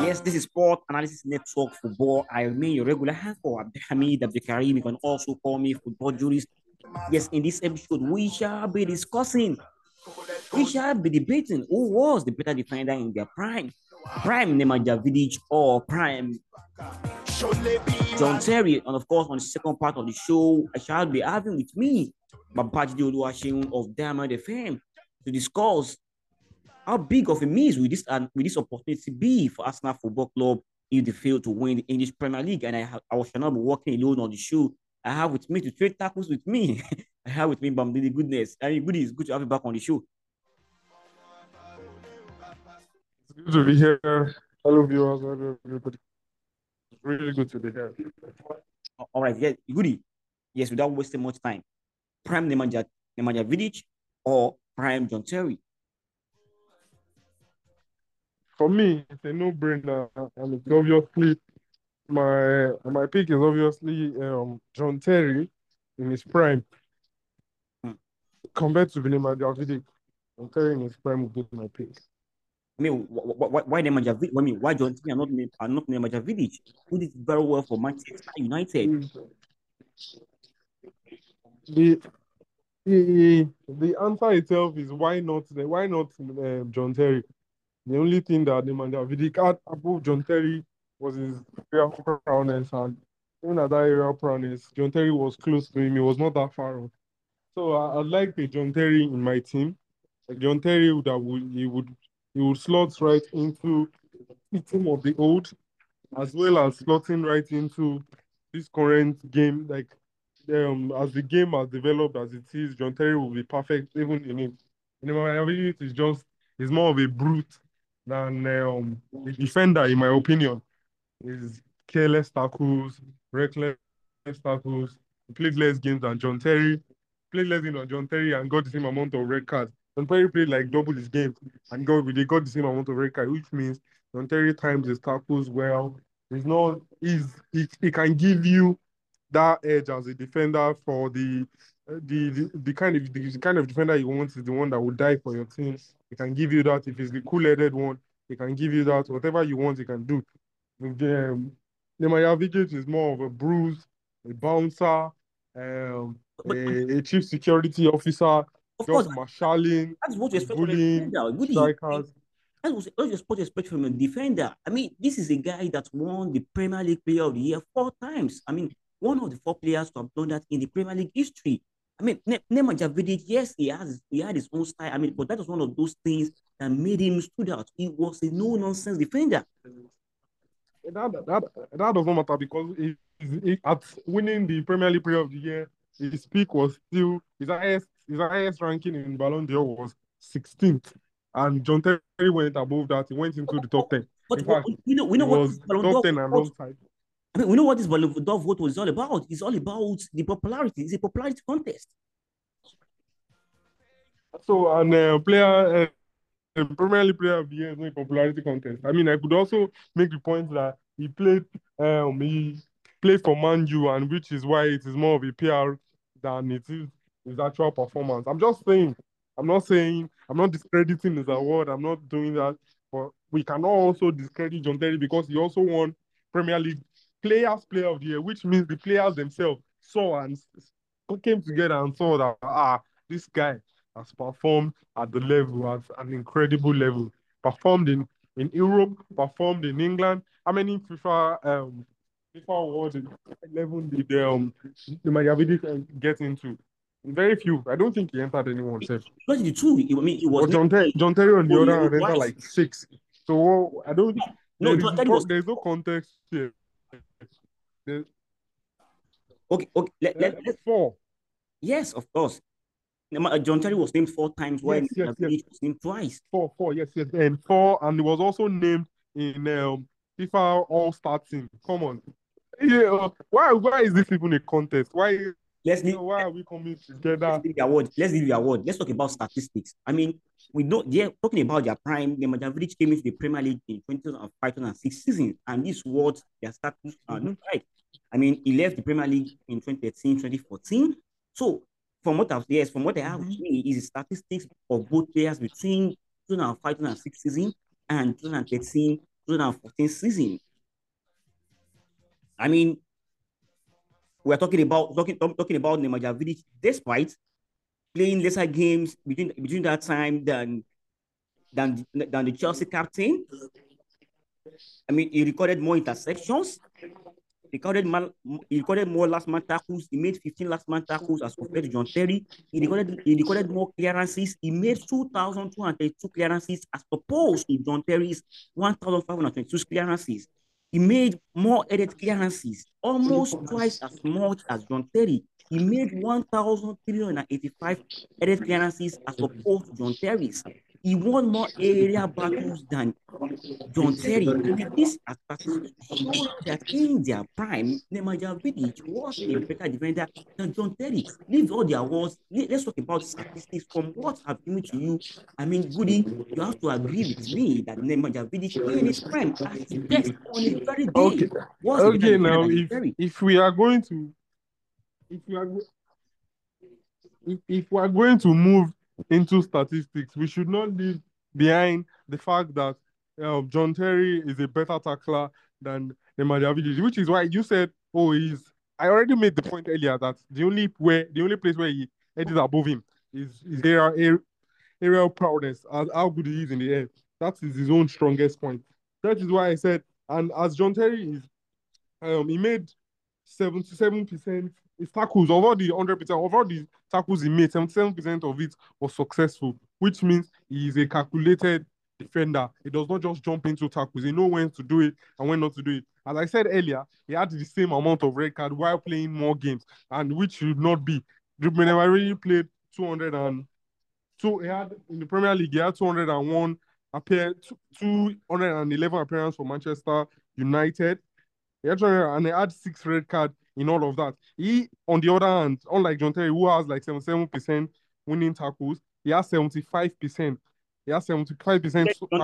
Yes, this is Sport Analysis Network Football. I remain your regular host for Abdulhamid Abdulkarim. You can also call me Football Jurist. Yes, in this episode, we shall be discussing, we shall be debating who was the better defender in their prime. Prime Nemanja Vidic or Prime John Terry. And of course, on the second part of the show, I shall be having with me Babajide Oluwaseun of Diamond FM to discuss how big of a miss will this and will this opportunity be for Arsenal Football Club if they fail to win the English Premier League? And I have, I shall not be working alone on the show. I have with me to trade tackles with me. I have with me Bamdidi Goodness. I mean, goodies, good to have you back on the show. It's good to be here. Hello, viewers. Hello, everybody. It's really good to be here. All right, yeah, goody. Yes, without wasting much time. Prime Nemanja, Nemanja Vidic or Prime John Terry? For me, it's a no-brainer, and it's obviously my my pick is obviously um John Terry in his prime Hmm. compared to Nemanja Vidic. John Terry in his prime would be my pick. I mean, wh- wh- wh- why Nemanja Vidic? I mean, why John Terry and not, and not Nemanja Vidic? Who did very well for Manchester United? The the the answer itself is why not why not um, John Terry? The only thing that Nemanja Vidic had above John Terry was his aerial prowess, and even at that aerial prowess, John Terry was close to him. He was not that far off. So I, I'd like a John Terry in my team. Like John Terry would he would he would slot right into the team of the old, as well as slotting right into this current game. Like um, as the game has developed as it is, John Terry will be perfect even in it. Know, my ability is just is more of a brute than um, a defender, in my opinion. Is careless tackles, reckless tackles. Played less games than John Terry. Played less games than John Terry and got the same amount of red cards. John Terry played like double his games and got they got the same amount of red cards, which means John Terry times his tackles well. He's not he's he, he can give you that edge as a defender for the the the, the kind of the, the kind of defender you want is the one that will die for your team. He can give you that. If it's the cool-headed one, he can give you that. Whatever you want, he can do. Um, Nemanja Vidic is more of a bruise, a bouncer, um, a, a chief security officer, Of course, just marshalling, that's what you expect from a bullying, strikers. That's what what you're supposed to expect from a defender. I mean, this is a guy that won the Premier League Player of the Year four times. I mean, one of the four players to have done that in the Premier League history. I mean, Ne- Nemanja Vidic, yes, he has he had his own style. I mean, but that was one of those things that made him stood out. He was a no-nonsense defender. That, that, that does not matter because he, he, at winning the Premier League Player of the Year, his peak was still his highest his highest ranking in Ballon d'Or was 16th, and John Terry went above that. He went into the top 10. But In fact, we know we know what was Ballon top d'Or 10 and vote- wrong side. I mean, we know what this Ballon vote was all about. It's all about the popularity. It's a popularity contest. So, and uh, player, uh, League Player of the Year is a popularity contest. I mean, I could also make the point that he played, um, he played for Man U, and which is why it is more of a PR than it is his actual performance. I'm just saying, I'm not saying, I'm not discrediting his award. I'm not doing that. But we cannot also discredit John Terry because he also won Premier League Players Player of the Year, which means the players themselves saw and came together and saw that ah, this guy has performed at the level, at an incredible level. Performed in, in Europe, performed in England. How many FIFA um FIFA awards 11 did um the Mayavidic get into? Very few. I don't think he entered anyone. Sef. Because the two, I mean, it was But John, Ter- John Terry on the other hand entered like six. So I don't. no, there is John Terry was there's no context here. There's, okay. Okay, let, let, let- four. yes, of course. John Terry was named four times, while Yes, yes, yes. Was named twice. Four, four, yes, yes, and four, and it was also named in um FIFA All Star team. Come on, yeah. uh, Why, why is this even a contest? Why, Let's leave, why are we coming together? let's leave the award. Let's leave the award. Let's talk about statistics. I mean, we know they're talking about their prime. Nemanja Vidic came into the Premier League in 2005 2006 season, and this is what their status Mhm. look like. I mean, he left the Premier League in 2013 2014. So from what I've yes, from what I have mm-hmm. with me is statistics of both players between 2005 2006 season and 2013 2014 season. I mean, we're talking about talking talking about Nemanja Vidic, despite playing lesser games between between that time than than than the Chelsea captain. I mean, he recorded more interceptions. He recorded, he recorded more last man tackles. He made 15 last man tackles as compared to John Terry. He recorded, he recorded more clearances. He made 2,232 clearances as opposed to John Terry's 1,522 clearances. He made more headed clearances, almost twice as much as John Terry. He made 1,385 headed clearances as opposed to John Terry's. He won more aerial battles than John Terry. I mean, this statistics show that in their prime, Nemanja Vidic was a better defender than John Terry. Leave all the awards. Let's talk about statistics from what I've given to you. I mean, Goody, you have to agree with me that Nemanja Vidic in his prime at his best on his very day. Okay, was okay. Now, if if we are going to, if we are, if, if we are going to move into statistics, we should not leave behind the fact that um, John Terry is a better tackler than Nemanja Vidic, which is why you said, "Oh, he's." I already made the point earlier that the only where the only place where he edges above him is is aerial aerial prowess, as how good he is in the air. That is his own strongest point. That is why I said, and as John Terry is, um, he made seventy-seven percent his tackles all the hundred percent of all the tackles he made, seventy-seven percent of it was successful, which means he is a calculated defender. He does not just jump into tackles. He knows when to do it and when not to do it. As I said earlier, he had the same amount of red card while playing more games, and which should not be. Whenever really played 200 and two, he had in the Premier League, he had 201 appear 211 appearance for Manchester United. 200 and he had six red card in all of that. He, on the other hand, unlike John Terry, who has like 77% winning tackles, he has 75%. He has 75%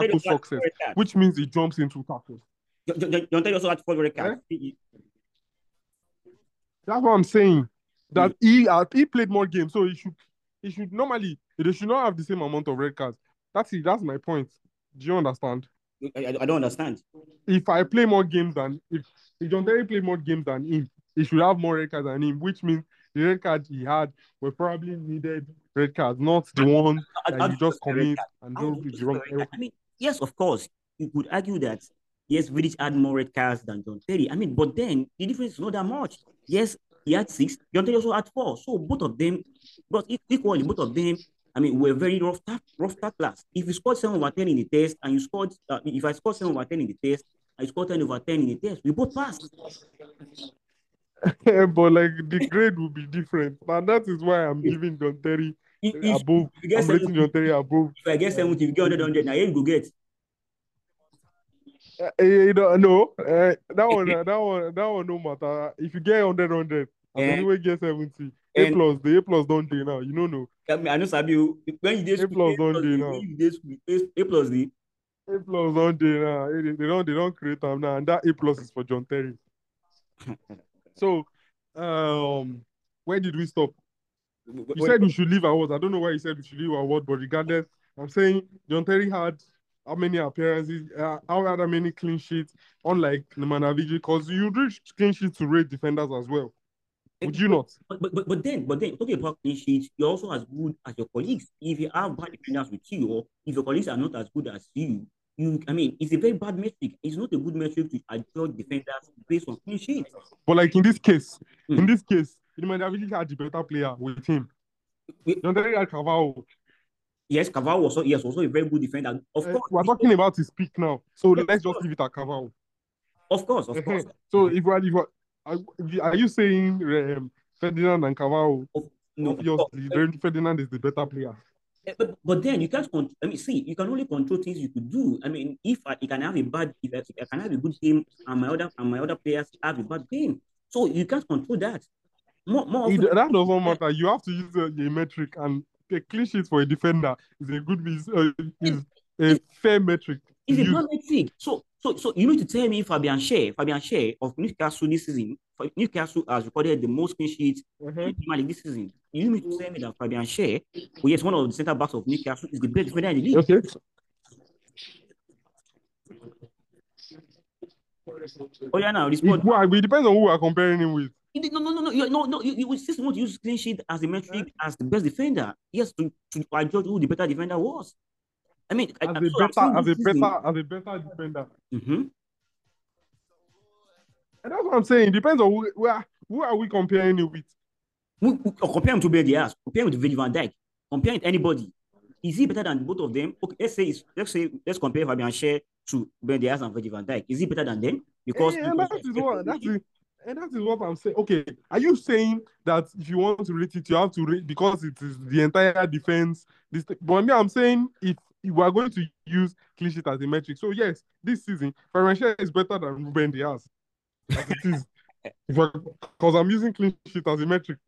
tackle success, four red cards. which means he jumps into tackles. John, John, John Terry also had four red cards. That's what I'm saying. That he uh, he played more games, so he should he should normally they should not have the same amount of red cards. That's it. That's my point. Do you understand? I, I- I don't understand. If I play more games than if if John Terry played more games than him, he should have more red cards than him, which means the red cards he had were probably needed red cards, not the one How- that how you you just say red commit and do the wrong? I mean, yes, of course, you could argue that yes, Vidic had more red cards than John Terry. I mean, but then the difference is not that much. Yes, he had six. John Terry also had four. So both of them, but equally, both of them. I mean, were very rough, rough tacklers. If you scored seven over ten in the test, and you scored, uh, if I scored seven over ten in the test, I scored ten over ten in the test. We both passed. but like the grade will be different. And that is why I'm giving John Terry If, if, above. if you get I'm rating 70, John Terry above. if I get seventy, if you get hundred, hundred, now here you go get. Uh, you know, no, uh, that one, uh, that one, that one no matter. If you get 100, 100, and Eh. anyway get 70, A plus, the A plus don't do now. You know, no. I I know Sabi, you- when you did A plus don't plus dey D, now. A- A plus D. A plus don't do now. They, they don't, they don't create them now, and that A plus is for John Terry. So, um, where did we stop? You said we should leave awards. I don't know why you said we should leave our award, but regardless, I'm saying John Terry had how many appearances, uh, how how many clean sheets, unlike Nemanja Vidic, because you reach clean sheets to rate defenders as well. Would you not? But, but, but, but then, but then, talking about clean sheets, you're also as good as your colleagues. If you have bad defenders with you, or if your colleagues are not as good as you, you, I mean, it's a very bad metric. It's not a good metric to adjudge defenders based on clean sheets. But like in this case, in Hmm. this case, Nemanja Vidic had the better player with him. We- had. Yes, Carvalho was also, yes, also a very good defender. Of Uh, course, we're talking about his peak now, so Yes, let's just leave it at Carvalho. of course, of course. so if we're, if we're, are, are you saying um, Ferdinand and Carvalho? Of, no, Obviously. Ferdinand is the better player. But, but then you can't. Con- I mean, see, you can only control things you could do. I mean, if I, you can have a bad, if I, if I can have a good game, and my other and my other players have a bad game, so you can't control that. More, more It, that doesn't matter. You have to use a, a metric, and a clean sheet for a defender is a good is, uh, is a fair metric. it's a bad metric. So, so, so you need to tell me Fabian Schär, Fabian Schär of Newcastle this season Newcastle has recorded the most clean sheets in this season. You mean to tell me that Fabian Schär, who is one of the centre backs of Newcastle, is the best defender in the league? Okay. Oh yeah, now It, respond. well, it depends on who we're comparing him with. No, no, no, no, you, no, no. You, you just want to use clean sheet as a metric as the best defender. Yes, to, to I judge who the better defender was. I mean, I, As I'm a better, as a better, as a better defender. Mhm. And that's what I'm saying. It depends on who, where, who are we comparing it with. Who- who- oh, or compare him to Ruben Diaz, compare him to Virgil van Dijk, compare him to anybody. Is he better than both of them? Okay, let's say let's say let's compare Fabian Schär to Ruben Diaz and Virgil van Dijk. Is he better than them? Because and that is what that is, and that is what I'm saying. Okay, are you saying that if you want to rate it, you have to rate because it is the entire defense? This, but me, I'm saying if we are going to use clean sheet as a metric, so yes, this season, Fabian Schär is better than Ruben Diaz. As it is, because I'm using clean sheet as a metric,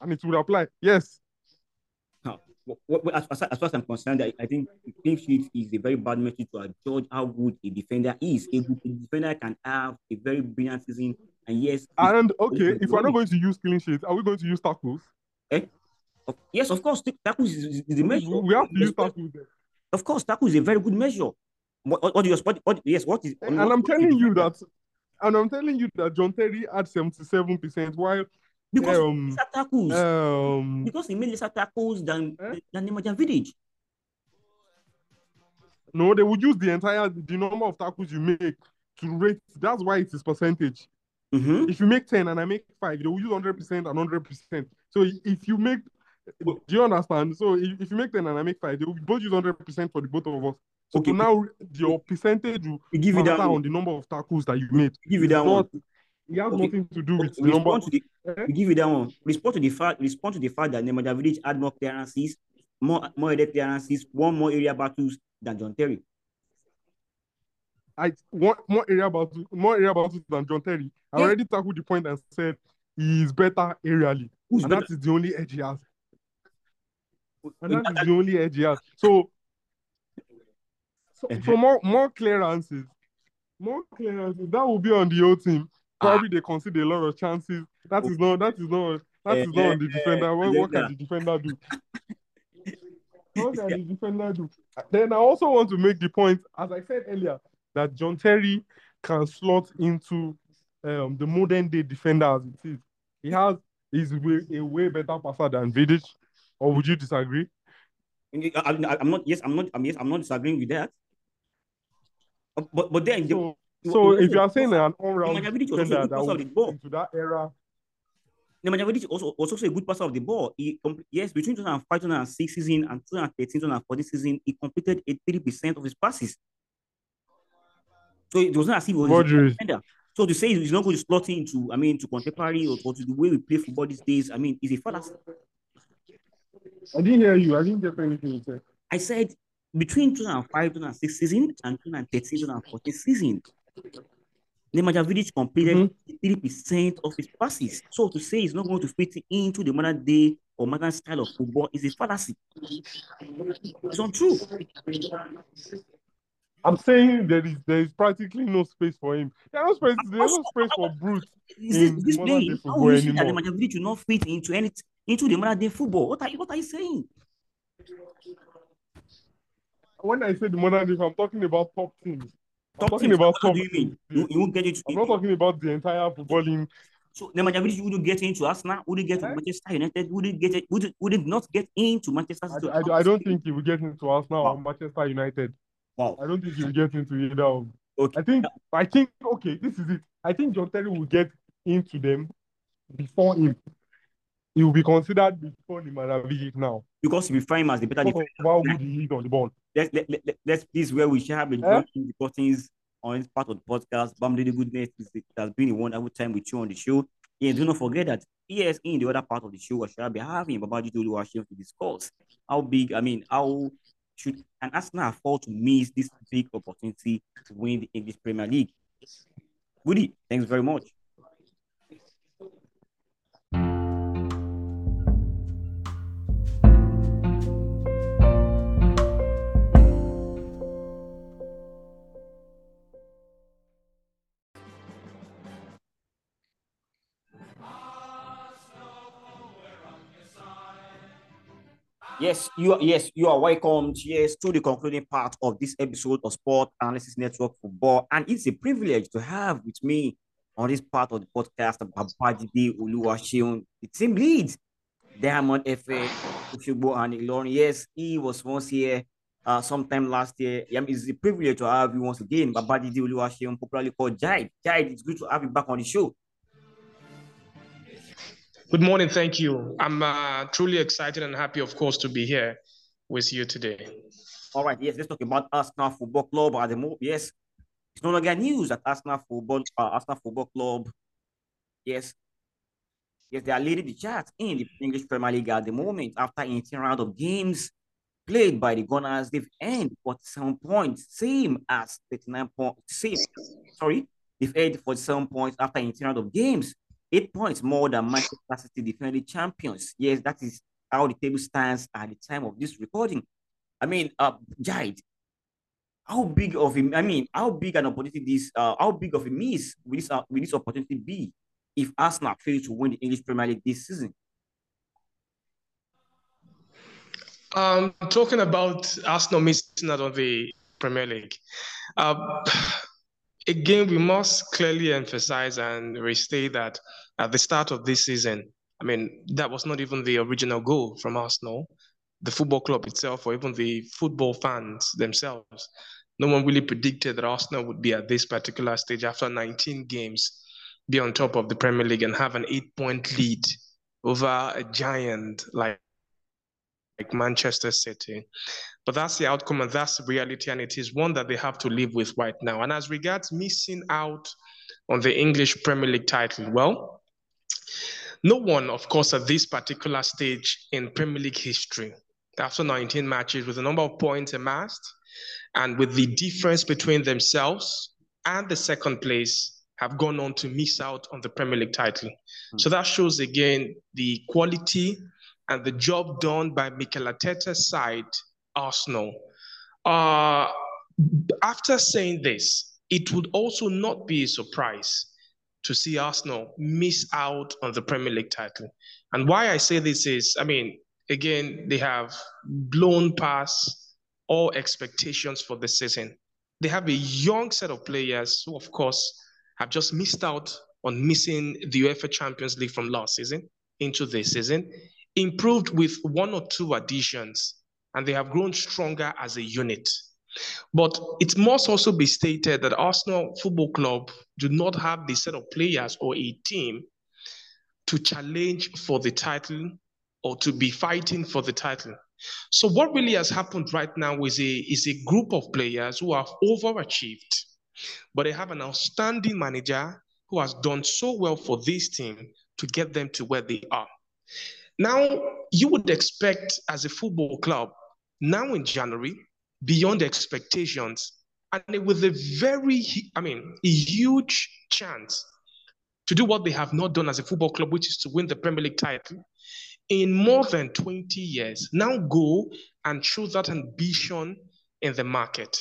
and it would apply. Yes, what- as, as, as far as I'm concerned, I, I think clean sheet is a very bad metric to judge how good a defender is. A defender can have a very brilliant season, and yes, and okay, if we're not going to use clean sheet, are we going to use tackles? Eh? of- yes, of course, tackles is, is the measure. We have to use tackles. Of course, tackle is a very good measure. What, what, what, what, yes, what is? And what- I'm telling you that, and I'm telling you that John Terry had 77%, while because um, lesser tackles. um, because he made lesser tackles than Eh? than Nemanja Vidic. no, they would use the entire the number of tackles you make to rate. That's why it is percentage. Mhm. If you make 10 and I make five, they will use 100% and 100%. So if you make, do you understand? So if, if you make 10 and I make five, they will both use 100% for the both of us. So Okay. now your percentage will give you that on the number of tackles that you made. Give you that one. It has Okay. nothing to do with the Okay, number. respond to the, Eh? give you that one. Respond to the fact. Respond to the fact that Nemanja Vidic had more clearances, more more headed clearances, one more aerial battles than John Terry. I want more aerial battles, more aerial battles than John Terry. I Yeah. already tackled the point and said he is better aerially, Who's and better? that is the only edge he has. And that Uh, the only edge he has. So, so, Uh-huh. more more clearances, more clearances. That will be on the old team. Ah. Probably they concede a lot of chances. That is not. That is not. That is not on the defender. What, what can the defender do? What can the defender do? Then I also want to make the point, as I said earlier, that John Terry can slot into um, the modern day defender as it is. He has he's way, a way better passer than Vidic. Or would you disagree? I, I, I'm not. Yes, I'm not. I'm yes. I'm not disagreeing with that. But but then So, the- so if you are saying an all-round Nemanja Vidic was also a defender that will into that era, Nemanja also also a good passer of the ball. He yes, between 2005, 2006 season and 2013, 2014 season, he completed 83% of his passes. So it was not as if he was a defender. So to say he's not going to slot into, I mean, to contemporary or, or to the way we play football these days, I mean, is a fallacy. I didn't hear you. I didn't get anything you said. I said between 2005, 2006 season and 2013, 2014 season, Nemanja Vidic completed mm-hmm. 83% of his passes. So to say he's not going to fit into the modern day or modern style of football is a fallacy. It's untrue. I'm saying there is there is practically no space for him. There's no space. There's no space for Brute. Is this, this day how you say that. Nemanja Vidic will not fit into any into the modern day football? What are you what are you saying? When I say the modern day, I'm talking about top teams. I'm Top talking teams, about top do you mean? You, you won't get it. I'm not talking about the entire footballing. So Nemanja Vidic wouldn't get into Arsenal, wouldn't get to Eh? Manchester United, wouldn't get it, would would not get into Manchester I, I, I don't think he will get into Arsenal Wow. or Manchester United. Wow. I don't think he will get into either of. Okay. I think I think okay, this is it. I think John Terry will get into them before him. He will be considered before Nemanja Vidic now. Because we find him as the better defender. how good he is on the ball. Let's let, let, let, let's please where we shall have been Eh? the curtains on this part of the podcast. Bam Lady Goodness it has been a wonderful time with you on the show. Yeah, do not forget that yes, in the other part of the show, we shall be having Babajide Oluwaseun to discuss how big, I mean, how should an Arsenal afford to miss this big opportunity to win the English Premier League? Goody, thanks very much. Yes, you are, yes, you are welcome. Yes, to the concluding part of this episode of Sport Analysis Network Football. And it's a privilege to have with me on this part of the podcast Babajide Oluwaseun, the team lead, Diamond FM, Oshogbo and Ilorin. Yes, he was once here uh, sometime last year. It's a privilege to have you once again, Babajide Oluwaseun, popularly called Jide. Jide, it's good to have you back on the show. Good morning. Thank you. I'm uh, truly excited and happy, of course, to be here with you today. All right. Yes, let's talk about Arsenal Football Club at the moment. Yes, it's no longer news that Arsenal Football uh, Arsenal Football Club. Yes, yes, they are leading the chart in the English Premier League at the moment after 18 round of games played by the Gunners. They've earned 47 points, same as 39 points. Same, sorry, they've earned 47 points after 18 round of games eight points more than Manchester City defending champions. Yes, that is how the table stands at the time of this recording. I mean, uh, Jide, how big of a, I mean, how big an opportunity this, uh, how big of a miss will this, uh, will this opportunity be if Arsenal fail to win the English Premier League this season? Um, talking about Arsenal missing out on the Premier League. Uh, again, we must clearly emphasize and restate that at the start of this season, I mean, that was not even the original goal from Arsenal, the football club itself, or even the football fans themselves. No one really predicted that Arsenal would be at this particular stage after 19 games, be on top of the Premier League and have an eight point lead over a giant like like Manchester City. But that's the outcome and that's the reality, and it is one that they have to live with right now. And as regards missing out on the English Premier League title, well, no one, of course, at this particular stage in Premier League history, after 19 matches, with the number of points amassed and with the difference between themselves and the second place, have gone on to miss out on the Premier League title. Mm. So that shows again the quality and the job done by Mikel Arteta's side, Arsenal. Uh, after saying this, it would also not be a surprise to see Arsenal miss out on the Premier League title. And why I say this is, I mean, again, they have blown past all expectations for the season. They have a young set of players who, of course, have just missed out on missing the UEFA Champions League from last season into this season improved with one or two additions, and they have grown stronger as a unit. But it must also be stated that Arsenal Football Club do not have the set of players or a team to challenge for the title or to be fighting for the title. So what really has happened right now is a, is a group of players who have overachieved, but they have an outstanding manager who has done so well for this team to get them to where they are. Now, you would expect as a football club, now in January, beyond expectations, and with a very, I mean, a huge chance to do what they have not done as a football club, which is to win the Premier League title in more than 20 years. Now go and show that ambition in the market.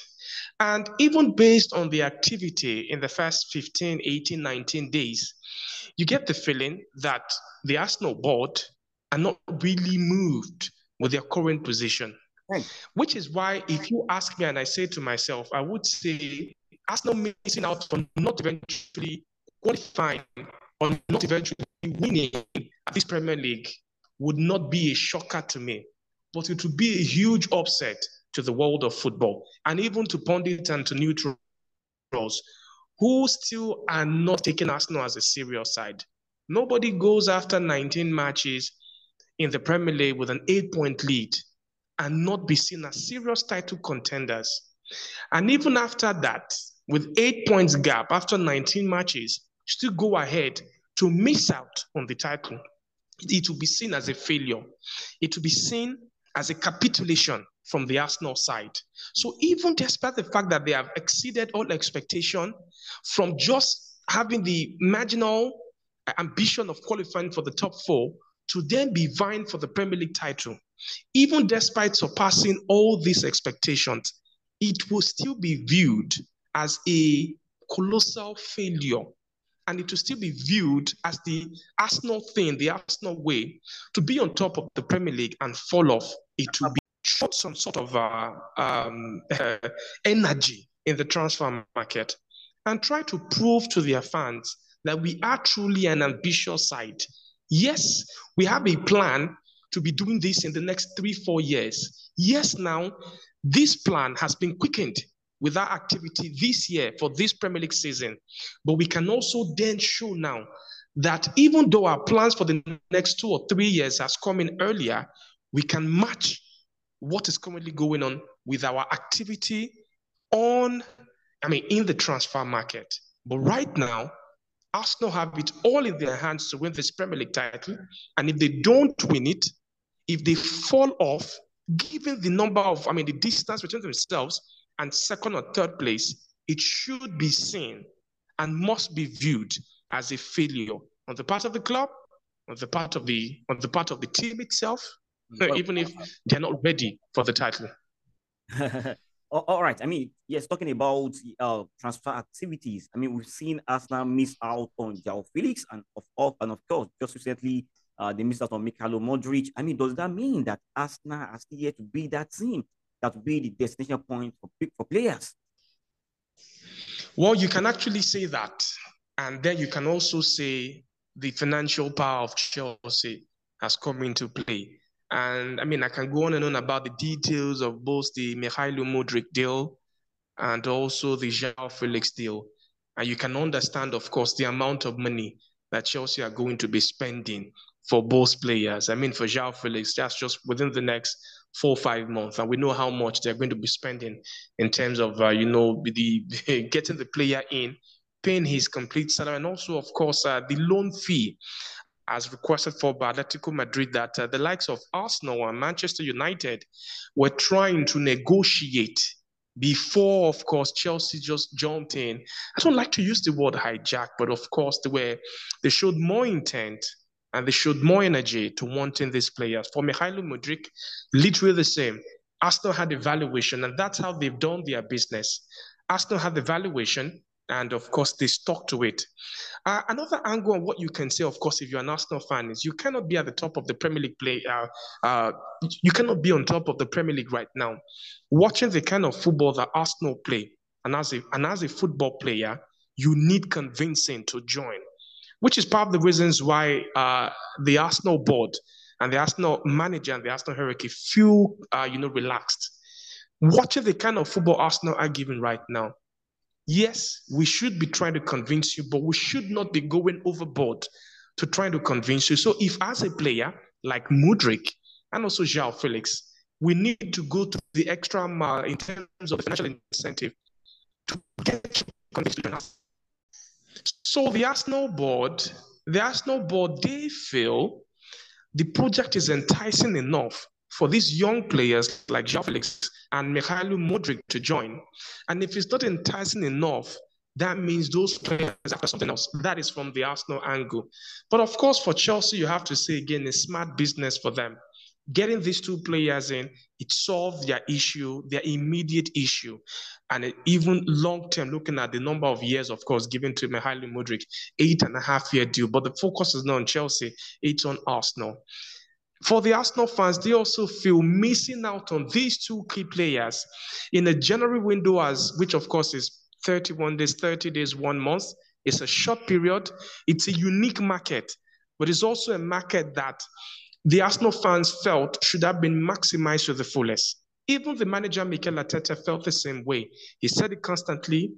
And even based on the activity in the first 15, 18, 19 days, you get the feeling that the Arsenal board are not really moved with their current position. Which is why, if you ask me and I say to myself, I would say Arsenal missing out on not eventually qualifying or not eventually winning at this Premier League would not be a shocker to me, but it would be a huge upset to the world of football and even to pundits and to neutrals who still are not taking Arsenal as a serious side. Nobody goes after 19 matches in the Premier League with an eight point lead and not be seen as serious title contenders. And even after that, with eight points gap after 19 matches, still go ahead to miss out on the title. It will be seen as a failure. It will be seen as a capitulation from the Arsenal side. So even despite the fact that they have exceeded all expectation from just having the marginal ambition of qualifying for the top four to then be vying for the Premier League title, even despite surpassing all these expectations, it will still be viewed as a colossal failure. And it will still be viewed as the Arsenal thing, the Arsenal way, to be on top of the Premier League and fall off it will be showed some sort of uh, um, uh, energy in the transfer market and try to prove to their fans that we are truly an ambitious side. Yes, we have a plan to be doing this in the next three, four years. Yes, now this plan has been quickened with our activity this year for this Premier League season. But we can also then show now that even though our plans for the next two or three years has come in earlier, we can match what is currently going on with our activity on, I mean, in the transfer market. But right now, Arsenal have it all in their hands to win this Premier League title. And if they don't win it, if they fall off, given the number of, I mean, the distance between themselves and second or third place, it should be seen and must be viewed as a failure on the part of the club, on the part of the on the part of the team itself, well, even if they're not ready for the title. All right. I mean, yes, talking about uh, transfer activities. I mean, we've seen Arsenal miss out on João Felix, and of and of course, just recently uh, they missed out on Mykhailo Mudryk. I mean, does that mean that Arsenal are still here to be that team that will be the destination point for for players? Well, you can actually say that, and then you can also say the financial power of Chelsea has come into play. And I mean, I can go on and on about the details of both the Mykhailo Mudryk deal and also the João Felix deal. And you can understand, of course, the amount of money that Chelsea are going to be spending for both players. I mean, for João Felix, that's just within the next four five months, and we know how much they're going to be spending in terms of, uh, you know, the getting the player in, paying his complete salary, and also, of course, uh, the loan fee as requested for by Atletico Madrid that uh, the likes of Arsenal and Manchester United were trying to negotiate before, of course, Chelsea just jumped in. I don't like to use the word hijack, but of course, they were they showed more intent and they showed more energy to wanting these players. For Mykhailo Mudryk, literally the same. Arsenal had a valuation, and that's how they've done their business. Arsenal had the valuation, and of course they stuck to it. Uh, another angle on what you can say, of course, if you're an Arsenal fan, is you cannot be at the top of the Premier League play. Uh, uh, you cannot be on top of the Premier League right now. Watching the kind of football that Arsenal play, and as a and as a football player, you need convincing to join, which is part of the reasons why uh, the Arsenal board and the Arsenal manager and the Arsenal hierarchy feel, uh, you know, relaxed. Watching the kind of football Arsenal are giving right now, yes, we should be trying to convince you, but we should not be going overboard to trying to convince you. So if as a player like Mudryk and also João Felix, we need to go to the extra mile in terms of the financial incentive to get convinced So the Arsenal board, the Arsenal board, they feel the project is enticing enough for these young players like João Felix and Mykhailo Mudryk to join. And if it's not enticing enough, that means those players after something else. That is from the Arsenal angle. But of course, for Chelsea, you have to say again, a smart business for them. Getting these two players in, it solved their issue, their immediate issue. And even long term, looking at the number of years, of course, given to Mykhailo Mudryk, eight and a half year deal. But the focus is not on Chelsea, it's on Arsenal. For the Arsenal fans, they also feel missing out on these two key players in a January window, as which of course is 31 days, 30 days, one month. It's a short period. It's a unique market, but it's also a market that the Arsenal fans felt should have been maximized to the fullest. Even the manager Mikel Arteta felt the same way. He said it constantly.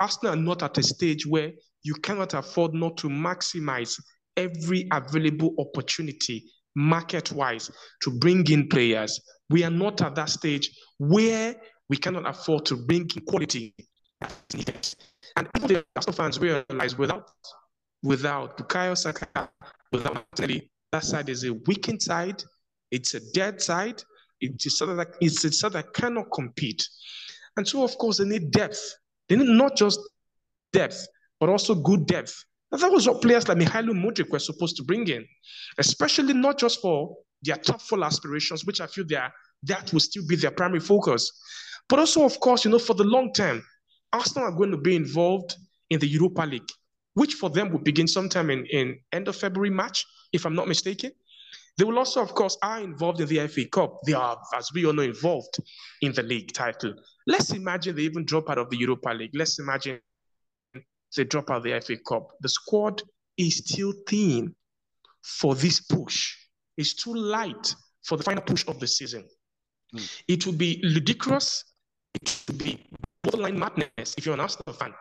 Arsenal are not at a stage where you cannot afford not to maximize every available opportunity market wise to bring in players. We are not at that stage where we cannot afford to bring in quality. And the Arsenal fans realize without without Bukayo Saka, without Martinelli, that side is a weakened side. It's a dead side. It's a side that it's a side that cannot compete. And so, of course, they need depth. They need not just depth, but also good depth. And that was what players like Mykhailo Mudryk were supposed to bring in, especially not just for their top four aspirations, which I feel are, that will still be their primary focus, but also, of course, you know, for the long term, Arsenal are going to be involved in the Europa League, which for them will begin sometime in, in end of February, March, if I'm not mistaken. They will also, of course, are involved in the FA Cup. They are, as we all know, involved in the league title. Let's imagine they even drop out of the Europa League. Let's imagine they drop out of the FA Cup. The squad is still thin for this push. It's too light for the final push of the season. Mm. It would be ludicrous. It would be borderline madness if you're an Arsenal fan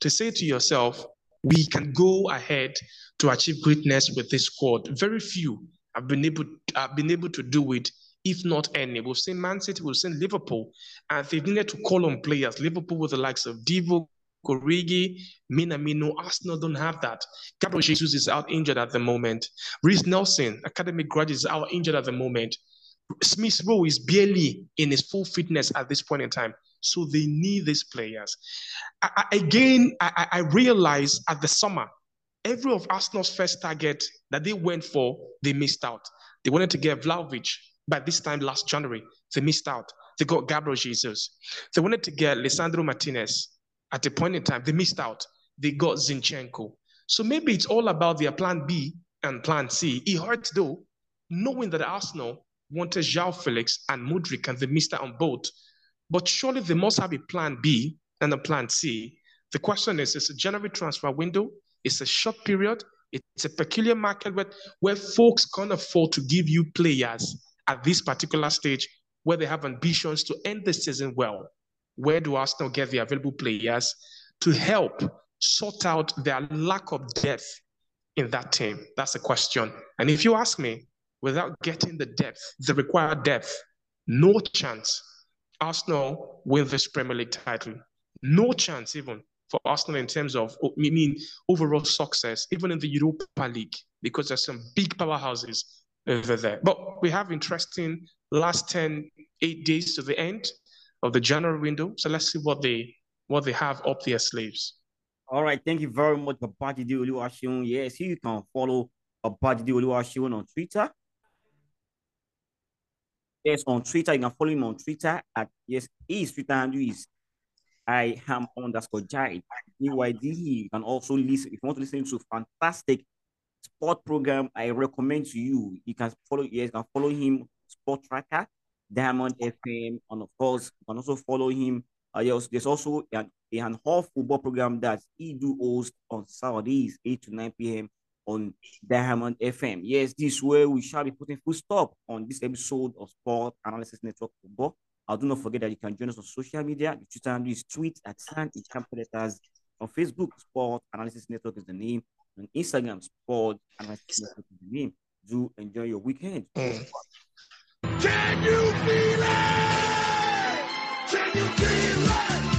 to say to yourself, we can go ahead to achieve greatness with this squad. Very few have been able have been able to do it, if not any. We've seen Man City, we've seen Liverpool, and they've needed to call on players. Liverpool with the likes of Divock, Origi, Minamino, Arsenal don't have that. Gabriel Jesus is out injured at the moment. Reiss Nelson, academic graduate, is out injured at the moment. Smith Rowe is barely in his full fitness at this point in time. So they need these players. I, I, again, I, I realized at the summer, every of Arsenal's first target that they went for, they missed out. They wanted to get Vlahovic by this time last January. They missed out. They got Gabriel Jesus. They wanted to get Lisandro Martinez. At a point in time, they missed out. They got Zinchenko. So maybe it's all about their plan B and plan C. It hurts though, knowing that Arsenal wanted João Felix and Mudryk and they missed out on both. But surely they must have a plan B and a plan C. The question is, it's a January transfer window. It's a short period. It's a peculiar market where, where folks can't afford to give you players at this particular stage where they have ambitions to end the season well. Where do Arsenal get the available players to help sort out their lack of depth in that team? That's the question. And if you ask me, without getting the depth, the required depth, no chance Arsenal win this Premier League title. No chance even for Arsenal in terms of, I mean, overall success, even in the Europa League, because there's some big powerhouses over there. But we have interesting last 10, eight days to the end of the January window. So let's see what they what they have up their sleeves. All right, thank you very much, Babajide Oluwaseun. Yes, you can follow Babajide Oluwaseun on Twitter. Yes, on Twitter, you can follow him on Twitter at yes, his Twitter handle is I am underscore Jai. EYD. You can also listen if you want to listen to fantastic sport program. I recommend to you. You can follow yes, you can follow him Sport Tracker, Diamond FM, and of course you can also follow him. Uh, there's, there's also an, an whole football program that he do host on Saturdays, 8 to 9 p.m on Diamond FM. Yes, this way we shall be putting full stop on this episode of Sport Analysis Network football. I do not forget that you can join us on social media. You Twitter handle is tweet at Sand Letters. On Facebook, Sport Analysis Network is the name. On Instagram, Sport Analysis Network is the name. Do enjoy your weekend. Mm. Can you feel it? Can you feel it?